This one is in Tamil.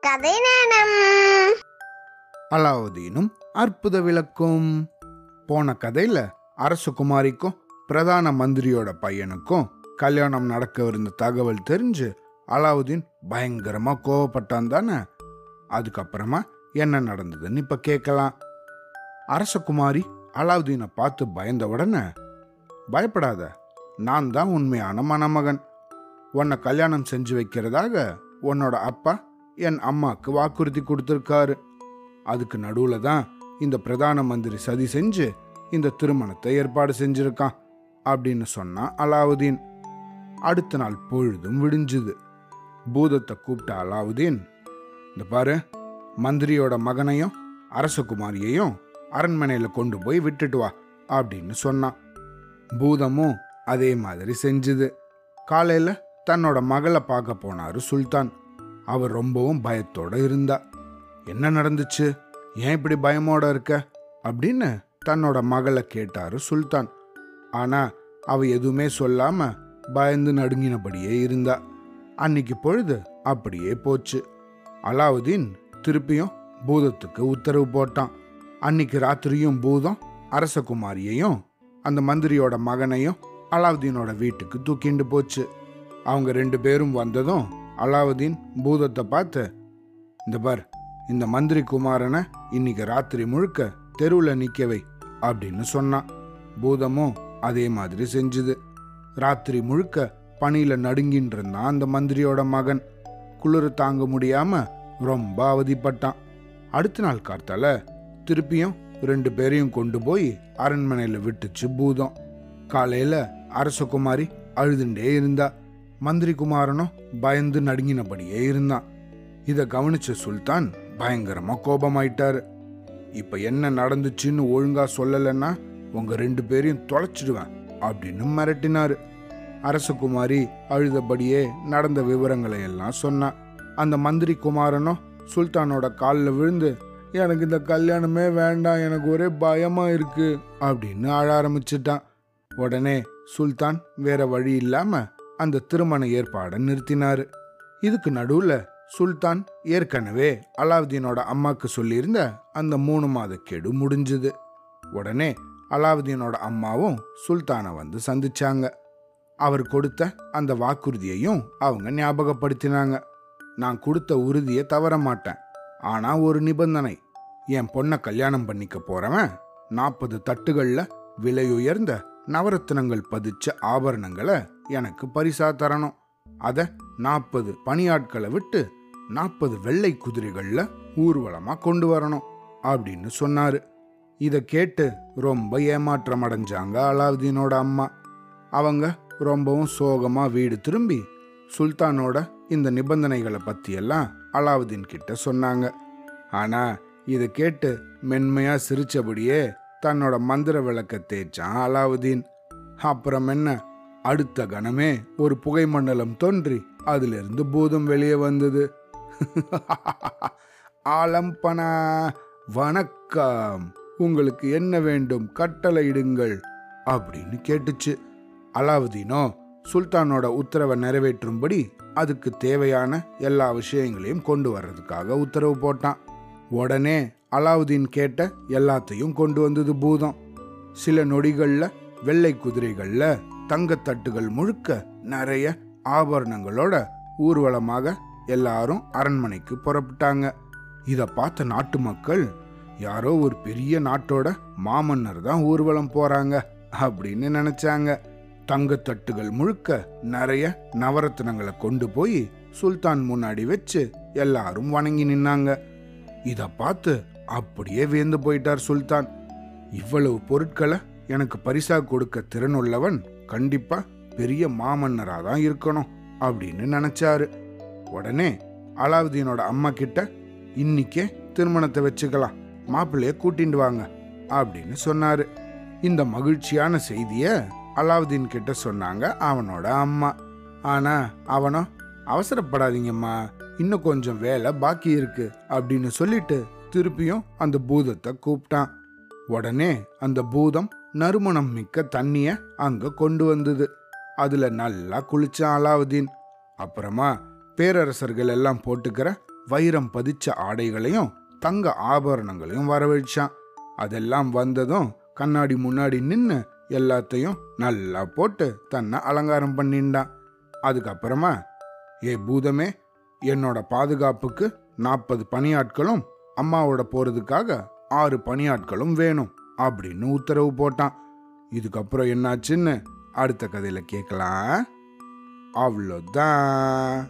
கதை நேரம் அலாவுதீனும் அற்புத விளக்கும். போன கதையில அரசகுமாரிக்கும் பிரதான மந்திரியோட பையனுக்கும் கல்யாணம் நடக்கவிருந்த தகவல் தெரிஞ்சு அலாவுதீன் பயங்கரமா கோவப்பட்டான் தானே? அதுக்கப்புறமா என்ன நடந்ததுன்னு இப்ப கேட்கலாம். அரசகுமாரி அலாவுதீனை பார்த்து பயந்த உடனே பயப்படாத நான் தான் உண்மையான மணமகன். உன்னை கல்யாணம் செஞ்சு வைக்கிறதாக உன்னோட அப்பா என் அம்மாக்கு வாக்குறுதி கொடுத்துருக்காரு. அதுக்கு நடுவில் தான் இந்த பிரதான மந்திரி சதி செஞ்சு இந்த திருமணத்தை ஏற்பாடு செஞ்சிருக்கான் அப்படின்னு சொன்னான் அலாவுதீன். அடுத்த நாள் பொழுதும் விடிஞ்சுது. பூதத்தை கூப்பிட்ட அலாவுதீன் இந்த பாரு மந்திரியோட மகனையும் அரசகுமாரியையும் அரண்மனையில் கொண்டு போய் விட்டுட்டு வா அப்படின்னு சொன்னான். பூதமும் அதே மாதிரி செஞ்சுது. காலையில் தன்னோட மகளை பார்க்க போனாரு சுல்தான். அவர் ரொம்பவும் பயத்தோட இருந்தா. என்ன நடந்துச்சு? ஏன் இப்படி பயமோட இருக்க? அப்படின்னு தன்னோட மகளை கேட்டாரு சுல்தான். ஆனா அவ எதுவுமே சொல்லாம பயந்து நடுங்கினபடியே இருந்தா. அன்னைக்கு பொழுது அப்படியே போச்சு. அலாவுதீன் திருப்பியும் பூதத்துக்கு உத்தரவு போட்டான். அன்னைக்கு ராத்திரியும் பூதம் அரசகுமாரியையும் அந்த மந்திரியோட மகனையும் அலாவுதீனோட வீட்டுக்கு தூக்கிண்டு போச்சு. அவங்க ரெண்டு பேரும் வந்ததும் அலாவுதீன் பூதத்தை பார்த்து இந்த பார் இந்த மந்திரி குமாரனை இன்னைக்கு ராத்திரி முழுக்க தெருவில் நிற்கவை அப்படின்னு சொன்னான். பூதமும் அதே மாதிரி செஞ்சுது. ராத்திரி முழுக்க பனியில் நடுங்கின்னு இருந்தான் அந்த மந்திரியோட மகன். குளிர் தாங்க முடியாம ரொம்ப அவதிப்பட்டான். அடுத்த நாள் கார்த்தால திருப்பியும் ரெண்டு பேரையும் கொண்டு போய் அரண்மனையில் விட்டுச்சு பூதம். காலையில் அரசகுமாரி அழுதுண்டே இருந்தா. மந்திரி குமாரனும் பயந்து நடுங்கினபடியே இருந்தான். இதை கவனிச்ச சுல்தான் பயங்கரமா கோபமாயிட்டாரு. இப்ப என்ன நடந்துச்சுன்னு ஒழுங்கா சொல்லலைன்னா உங்க ரெண்டு பேரையும் தொலைச்சிடுவேன் அப்படின்னு மிரட்டினாரு. அரசகுமாரி அழுதபடியே நடந்த விவரங்களை எல்லாம் சொன்னான் அந்த மந்திரி குமாரனும் சுல்தானோட காலில் விழுந்து எனக்கு இந்த கல்யாணமே வேண்டாம் எனக்கு ஒரே பயமா இருக்கு அப்படின்னு அழ ஆரம்பிச்சிட்டான். உடனே சுல்தான் வேற வழி இல்லாமல் அந்த திருமண ஏற்பாடை நிறுத்தினார். இதுக்கு நடுவில் சுல்தான் ஏற்கனவே அலாவுதீனோட அம்மாக்கு சொல்லியிருந்த அந்த மூணு மாத கெடு முடிஞ்சுது. உடனே அலாவுதீனோட அம்மாவும் சுல்தானை வந்து சந்திச்சாங்க. அவர் கொடுத்த அந்த வாக்குறுதியையும் அவங்க ஞாபகப்படுத்தினாங்க. நான் கொடுத்த உறுதியை தவற மாட்டேன். ஆனால் ஒரு நிபந்தனை. என் பொண்ணை கல்யாணம் பண்ணிக்க போகிறவன் நாற்பது தட்டுகளில் விலையுயர்ந்த நவரத்தினங்கள் பதிச்ச ஆபரணங்களை எனக்கு பரிசா தரணும். அத நாற்பது பணியாட்களை விட்டு நாற்பது வெள்ளை குதிரைகள்ல ஊர்வலமா கொண்டு வரணும் அப்படின்னு சொன்னாரு. இதை கேட்டு ரொம்ப ஏமாற்றம் அடைஞ்சாங்க அலாவுதீனோட அம்மா. அவங்க ரொம்பவும் சோகமா வீடு திரும்பி சுல்தானோட இந்த நிபந்தனைகளை பத்தியெல்லாம் அலாவுதீன் கிட்ட சொன்னாங்க. ஆனா இதை கேட்டு மென்மையா சிரிச்சபடியே தன்னோட மந்திர விளக்க தேய்ச்சான் அலாவுதீன் அப்புறம் என்ன? அடுத்த கணமே ஒரு புகை மண்டலம் தோன்றி அதிலிருந்து பூதம் வெளியே வந்தது. ஆலம்பனா வணக்கம். உங்களுக்கு என்ன வேண்டும்? கட்டளையிடுங்கள் அப்படின்னு கேட்டுச்சு. அலாவுதீனோ சுல்தானோட உத்தரவை நிறைவேற்றும்படி அதுக்கு தேவையான எல்லா விஷயங்களையும் கொண்டு வர்றதுக்காக உத்தரவு போட்டான். உடனே அலாவுதீன் கேட்ட எல்லாத்தையும் கொண்டு வந்தது பூதம். சில நொடிகள்ல வெள்ளை குதிரைகள்ல தங்கத்தட்டுகள் முழுக்க நிறைய ஆபரணங்களோட ஊர்வலமாக எல்லாரும் அரண்மனைக்கு புறப்பட்டாங்க. இதை பார்த்த நாட்டு மக்கள் யாரோ ஒரு பெரிய நாட்டோட மாமன்னர் தான் ஊர்வலம் போறாங்க அப்படின்னு நினைச்சாங்க. தங்கத்தட்டுகள் முழுக்க நிறைய நவரத்தினங்களை கொண்டு போய் சுல்தான் முன்னாடி வச்சு எல்லாரும் வணங்கி நின்னாங்க. இத பார்த்து அப்படியே வியந்து போயிட்டார் சுல்தான். இவ்வளவு பொருட்களை எனக்கு பரிசா கொடுக்க திறனுள்ளவன் கண்டிப்பா பெரிய மாமன்னரா தான் இருக்கணும் அப்படின்னு நினைச்சாரு. உடனே அலாவுதீனோட அம்மா கிட்ட இன்னிக்கே திருமணத்தை வச்சுக்கலாம் மாப்பிள்ளைய கூட்டிட்டு வாங்க அப்படின்னு சொன்னாரு. இந்த மகிழ்ச்சியான செய்திய அலாவுதீன் கிட்ட சொன்னாங்க அவனோட அம்மா. ஆனா அவனோ அவசரப்படாதீங்கம்மா இன்னும் கொஞ்சம் வேலை பாக்கி இருக்கு அப்படின்னு சொல்லிட்டு திருப்பியும் அந்த பூதத்தை கூப்பிட்டான். உடனே அந்த பூதம் நறுமணம் மிக்க தண்ணிய அங்க கொண்டு வந்தது. அதுல நல்லா குளிச்சான் அலாவுதீன். அப்புறமா பேரரசர்கள் எல்லாம் போட்டுக்கிற வைரம் பதிச்ச ஆடைகளையும் தங்க ஆபரணங்களையும் வரவழைச்சான். அதெல்லாம் வந்ததும் கண்ணாடி முன்னாடி நின்று எல்லாத்தையும் நல்லா போட்டு தன்னை அலங்காரம் பண்ணிண்டான். அதுக்கப்புறமா ஏ பூதமே என்னோட பாதுகாப்புக்கு நாற்பது பணியாட்களும் அம்மாவோட போறதுக்காக ஆறு பணியாட்களும் வேணும் அப்படின்னு உத்தரவு போட்டான். இதுக்கப்புறம் என்னாச்சுன்னு அடுத்த கதையில கேட்கலாம் அவ்வளோதான்